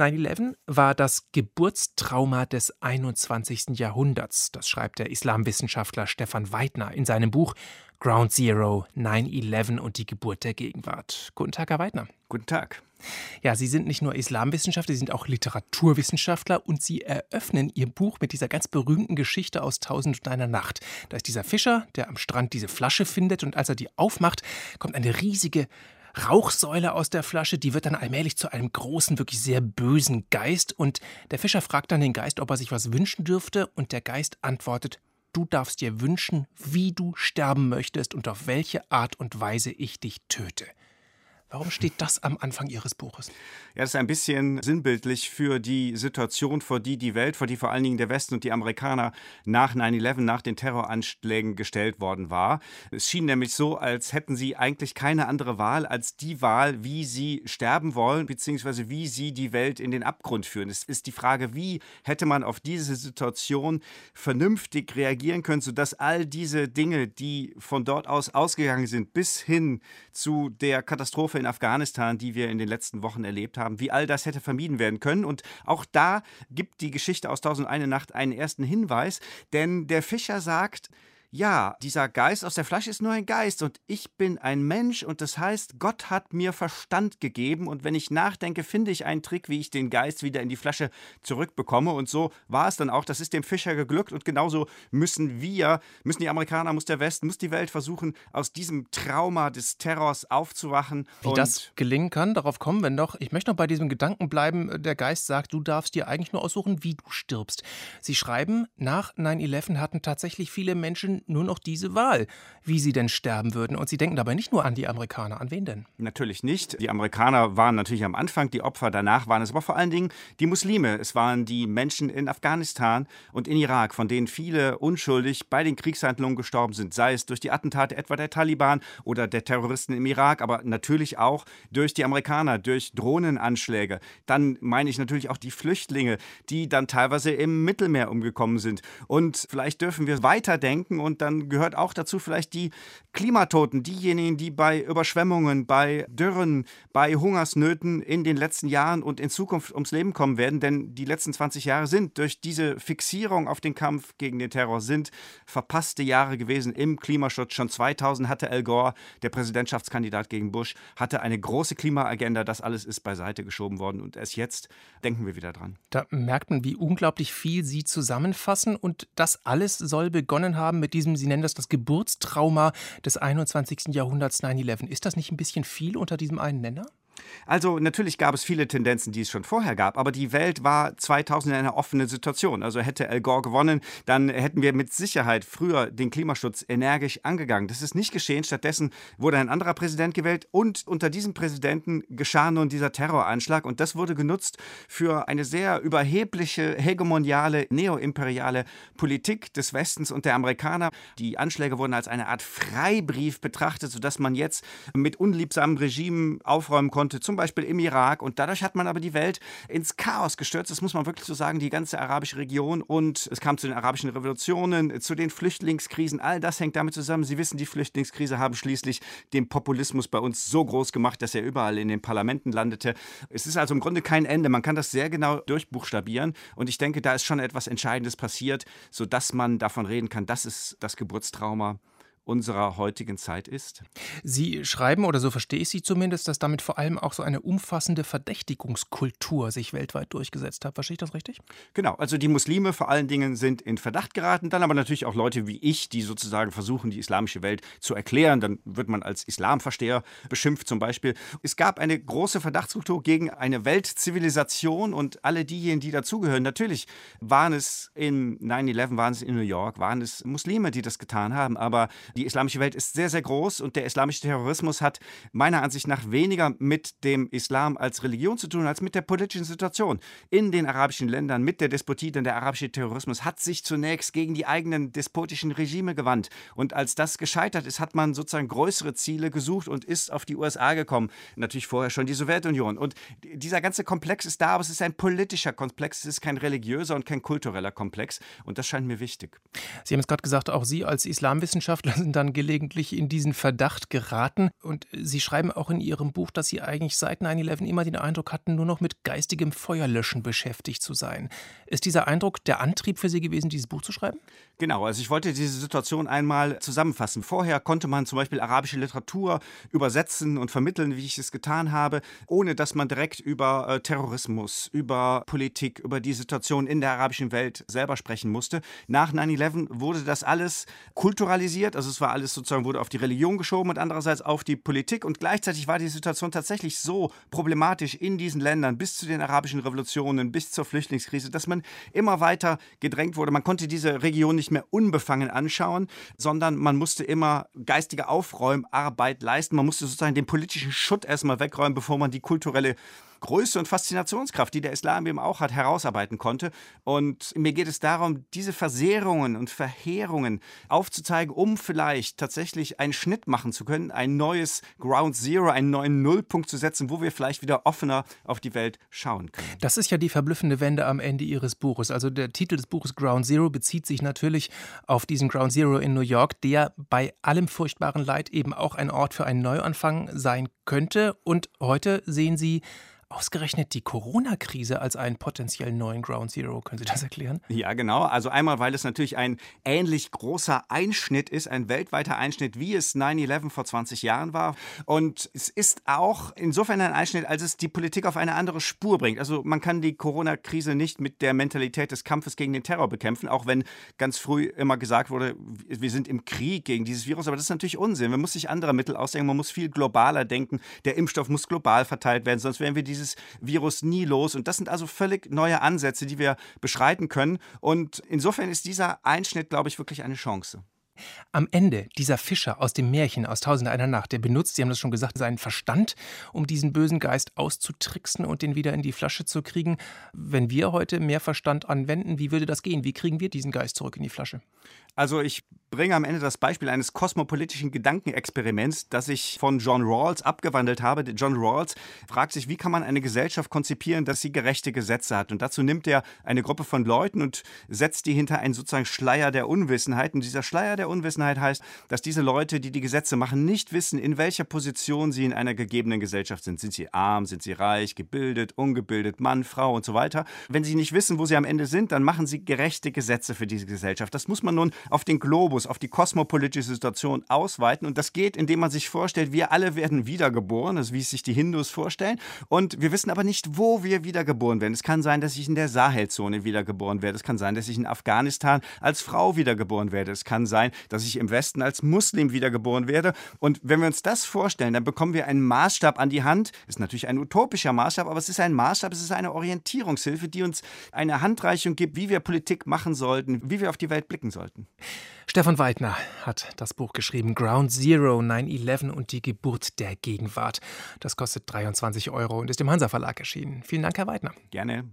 9-11 war das Geburtstrauma des 21. Jahrhunderts, das schreibt der Islamwissenschaftler Stefan Weidner in seinem Buch Ground Zero, 9-11 und die Geburt der Gegenwart. Guten Tag, Herr Weidner. Guten Tag. Ja, Sie sind nicht nur Islamwissenschaftler, Sie sind auch Literaturwissenschaftler und Sie eröffnen Ihr Buch mit dieser ganz berühmten Geschichte aus Tausend und einer Nacht. Da ist dieser Fischer, der am Strand diese Flasche findet und als er die aufmacht, kommt eine riesige Rauchsäule aus der Flasche, die wird dann allmählich zu einem großen, wirklich sehr bösen Geist und der Fischer fragt dann den Geist, ob er sich was wünschen dürfte und der Geist antwortet, du darfst dir wünschen, wie du sterben möchtest und auf welche Art und Weise ich dich töte. Warum steht das am Anfang Ihres Buches? Ja, das ist ein bisschen sinnbildlich für die Situation, vor die die Welt, vor die vor allen Dingen der Westen und die Amerikaner nach 9-11, nach den Terroranschlägen gestellt worden war. Es schien nämlich so, als hätten sie eigentlich keine andere Wahl als die Wahl, wie sie sterben wollen, beziehungsweise wie sie die Welt in den Abgrund führen. Es ist die Frage, wie hätte man auf diese Situation vernünftig reagieren können, sodass all diese Dinge, die von dort aus ausgegangen sind, bis hin zu der Katastrophe in Afghanistan, die wir in den letzten Wochen erlebt haben, wie all das hätte vermieden werden können. Und auch da gibt die Geschichte aus Tausend eine Nacht einen ersten Hinweis, denn der Fischer sagt, ja, dieser Geist aus der Flasche ist nur ein Geist und ich bin ein Mensch und das heißt, Gott hat mir Verstand gegeben und wenn ich nachdenke, finde ich einen Trick, wie ich den Geist wieder in die Flasche zurückbekomme und so war es dann auch, das ist dem Fischer geglückt und genauso müssen wir, müssen die Amerikaner, muss der Westen, muss die Welt versuchen, aus diesem Trauma des Terrors aufzuwachen. Wie das gelingen kann, darauf kommen wir noch. Ich möchte noch bei diesem Gedanken bleiben, der Geist sagt, du darfst dir eigentlich nur aussuchen, wie du stirbst. Sie schreiben, nach 9-11 hatten tatsächlich viele Menschen nur noch diese Wahl, wie sie denn sterben würden. Und sie denken dabei nicht nur an die Amerikaner. An wen denn? Natürlich nicht. Die Amerikaner waren natürlich am Anfang die Opfer, danach waren es aber vor allen Dingen die Muslime. Es waren die Menschen in Afghanistan und in Irak, von denen viele unschuldig bei den Kriegshandlungen gestorben sind, sei es durch die Attentate etwa der Taliban oder der Terroristen im Irak, aber natürlich auch durch die Amerikaner, durch Drohnenanschläge. Dann meine ich natürlich auch die Flüchtlinge, die dann teilweise im Mittelmeer umgekommen sind. Und vielleicht dürfen wir weiterdenken und und dann gehört auch dazu vielleicht die Klimatoten, diejenigen, die bei Überschwemmungen, bei Dürren, bei Hungersnöten in den letzten Jahren und in Zukunft ums Leben kommen werden. Denn die letzten 20 Jahre sind durch diese Fixierung auf den Kampf gegen den Terror sind verpasste Jahre gewesen im Klimaschutz. Schon 2000 hatte Al Gore, der Präsidentschaftskandidat gegen Bush, hatte eine große Klimaagenda. Das alles ist beiseite geschoben worden und erst jetzt denken wir wieder dran. Da merkt man, wie unglaublich viel Sie zusammenfassen und das alles soll begonnen haben mit diesem, Sie nennen das das Geburtstrauma des 21. Jahrhunderts 9-11. Ist das nicht ein bisschen viel unter diesem einen Nenner? Also natürlich gab es viele Tendenzen, die es schon vorher gab, aber die Welt war 2000 in einer offenen Situation. Also hätte Al Gore gewonnen, dann hätten wir mit Sicherheit früher den Klimaschutz energisch angegangen. Das ist nicht geschehen. Stattdessen wurde ein anderer Präsident gewählt und unter diesem Präsidenten geschah nun dieser Terroranschlag und das wurde genutzt für eine sehr überhebliche, hegemoniale, neoimperiale Politik des Westens und der Amerikaner. Die Anschläge wurden als eine Art Freibrief betrachtet, sodass man jetzt mit unliebsamen Regimen aufräumen konnte konnte, zum Beispiel im Irak. Und dadurch hat man aber die Welt ins Chaos gestürzt. Das muss man wirklich so sagen, die ganze arabische Region. Und es kam zu den arabischen Revolutionen, zu den Flüchtlingskrisen. All das hängt damit zusammen. Sie wissen, die Flüchtlingskrise haben schließlich den Populismus bei uns so groß gemacht, dass er überall in den Parlamenten landete. Es ist also im Grunde kein Ende. Man kann das sehr genau durchbuchstabieren. Und ich denke, da ist schon etwas Entscheidendes passiert, sodass man davon reden kann, das ist das Geburtstrauma unserer heutigen Zeit ist? Sie schreiben, oder so verstehe ich Sie zumindest, dass damit vor allem auch so eine umfassende Verdächtigungskultur sich weltweit durchgesetzt hat. Verstehe ich das richtig? Genau, also die Muslime vor allen Dingen sind in Verdacht geraten, dann aber natürlich auch Leute wie ich, die sozusagen versuchen, die islamische Welt zu erklären. Dann wird man als Islamversteher beschimpft zum Beispiel. Es gab eine große Verdachtskultur gegen eine Weltzivilisation und alle diejenigen, die dazugehören. Natürlich waren es in 9-11, waren es in New York, waren es Muslime, die das getan haben, aber die islamische Welt ist sehr, sehr groß und der islamische Terrorismus hat meiner Ansicht nach weniger mit dem Islam als Religion zu tun, als mit der politischen Situation in den arabischen Ländern, mit der Despotie. Denn der arabische Terrorismus hat sich zunächst gegen die eigenen despotischen Regime gewandt. Und als das gescheitert ist, hat man sozusagen größere Ziele gesucht und ist auf die USA gekommen. Natürlich vorher schon die Sowjetunion. Und dieser ganze Komplex ist da, aber es ist ein politischer Komplex. Es ist kein religiöser und kein kultureller Komplex. Und das scheint mir wichtig. Sie haben es gerade gesagt, auch Sie als Islamwissenschaftler dann gelegentlich in diesen Verdacht geraten. Und Sie schreiben auch in Ihrem Buch, dass Sie eigentlich seit 9-11 immer den Eindruck hatten, nur noch mit geistigem Feuerlöschen beschäftigt zu sein. Ist dieser Eindruck der Antrieb für Sie gewesen, dieses Buch zu schreiben? Genau, also ich wollte diese Situation einmal zusammenfassen. Vorher konnte man zum Beispiel arabische Literatur übersetzen und vermitteln, wie ich es getan habe, ohne dass man direkt über äh, Terrorismus, über Politik, über die Situation in der arabischen Welt selber sprechen musste. Nach 9-11 wurde das alles kulturalisiert, also es war alles sozusagen, wurde auf die Religion geschoben und andererseits auf die Politik und gleichzeitig war die Situation tatsächlich so problematisch in diesen Ländern bis zu den arabischen Revolutionen, bis zur Flüchtlingskrise, dass man immer weiter gedrängt wurde. Man konnte diese Region nicht mehr unbefangen anschauen, sondern man musste immer geistige Aufräumarbeit leisten. Man musste sozusagen den politischen Schutt erstmal wegräumen, bevor man die kulturelle Größe und Faszinationskraft, die der Islam eben auch hat, herausarbeiten konnte. Und mir geht es darum, diese Versehrungen und Verheerungen aufzuzeigen, um vielleicht tatsächlich einen Schnitt machen zu können, ein neues Ground Zero, einen neuen Nullpunkt zu setzen, wo wir vielleicht wieder offener auf die Welt schauen können. Das ist ja die verblüffende Wende am Ende Ihres Buches. Also der Titel des Buches Ground Zero bezieht sich natürlich auf diesen Ground Zero in New York, der bei allem furchtbaren Leid eben auch ein Ort für einen Neuanfang sein könnte. Und heute sehen Sie Ausgerechnet die Corona-Krise als einen potenziellen neuen Ground Zero. Können Sie das erklären? Ja, genau. Also einmal, weil es natürlich ein ähnlich großer Einschnitt ist, ein weltweiter Einschnitt, wie es 9-11 vor 20 Jahren war. Und es ist auch insofern ein Einschnitt, als es die Politik auf eine andere Spur bringt. Also man kann die Corona-Krise nicht mit der Mentalität des Kampfes gegen den Terror bekämpfen, auch wenn ganz früh immer gesagt wurde, wir sind im Krieg gegen dieses Virus. Aber das ist natürlich Unsinn. Man muss sich andere Mittel ausdenken. Man muss viel globaler denken. Der Impfstoff muss global verteilt werden, sonst werden wir diese dieses Virus nie los. Und das sind also völlig neue Ansätze, die wir beschreiten können. Und insofern ist dieser Einschnitt, glaube ich, wirklich eine Chance. Am Ende dieser Fischer aus dem Märchen aus Tausend einer Nacht, der benutzt, Sie haben das schon gesagt, seinen Verstand, um diesen bösen Geist auszutricksen und den wieder in die Flasche zu kriegen. Wenn wir heute mehr Verstand anwenden, wie würde das gehen? Wie kriegen wir diesen Geist zurück in die Flasche? Also ich bringe am Ende das Beispiel eines kosmopolitischen Gedankenexperiments, das ich von John Rawls abgewandelt habe. John Rawls fragt sich, wie kann man eine Gesellschaft konzipieren, dass sie gerechte Gesetze hat? Und dazu nimmt er eine Gruppe von Leuten und setzt die hinter einen sozusagen Schleier der Unwissenheit. Und dieser Schleier der Unwissenheit heißt, dass diese Leute, die die Gesetze machen, nicht wissen, in welcher Position sie in einer gegebenen Gesellschaft sind. Sind sie arm, sind sie reich, gebildet, ungebildet, Mann, Frau und so weiter. Wenn sie nicht wissen, wo sie am Ende sind, dann machen sie gerechte Gesetze für diese Gesellschaft. Das muss man nun auf den Globus, auf die kosmopolitische Situation ausweiten. Und das geht, indem man sich vorstellt, wir alle werden wiedergeboren, ist, wie es sich die Hindus vorstellen. Und wir wissen aber nicht, wo wir wiedergeboren werden. Es kann sein, dass ich in der Sahelzone wiedergeboren werde. Es kann sein, dass ich in Afghanistan als Frau wiedergeboren werde. Es kann sein, dass ich im Westen als Muslim wiedergeboren werde. Und wenn wir uns das vorstellen, dann bekommen wir einen Maßstab an die Hand. Ist natürlich ein utopischer Maßstab, aber es ist ein Maßstab, es ist eine Orientierungshilfe, die uns eine Handreichung gibt, wie wir Politik machen sollten, wie wir auf die Welt blicken sollten. Stefan Weidner hat das Buch geschrieben Ground Zero 9-11 und die Geburt der Gegenwart. Das kostet 23 Euro und ist im Hansa Verlag erschienen. Vielen Dank, Herr Weidner. Gerne.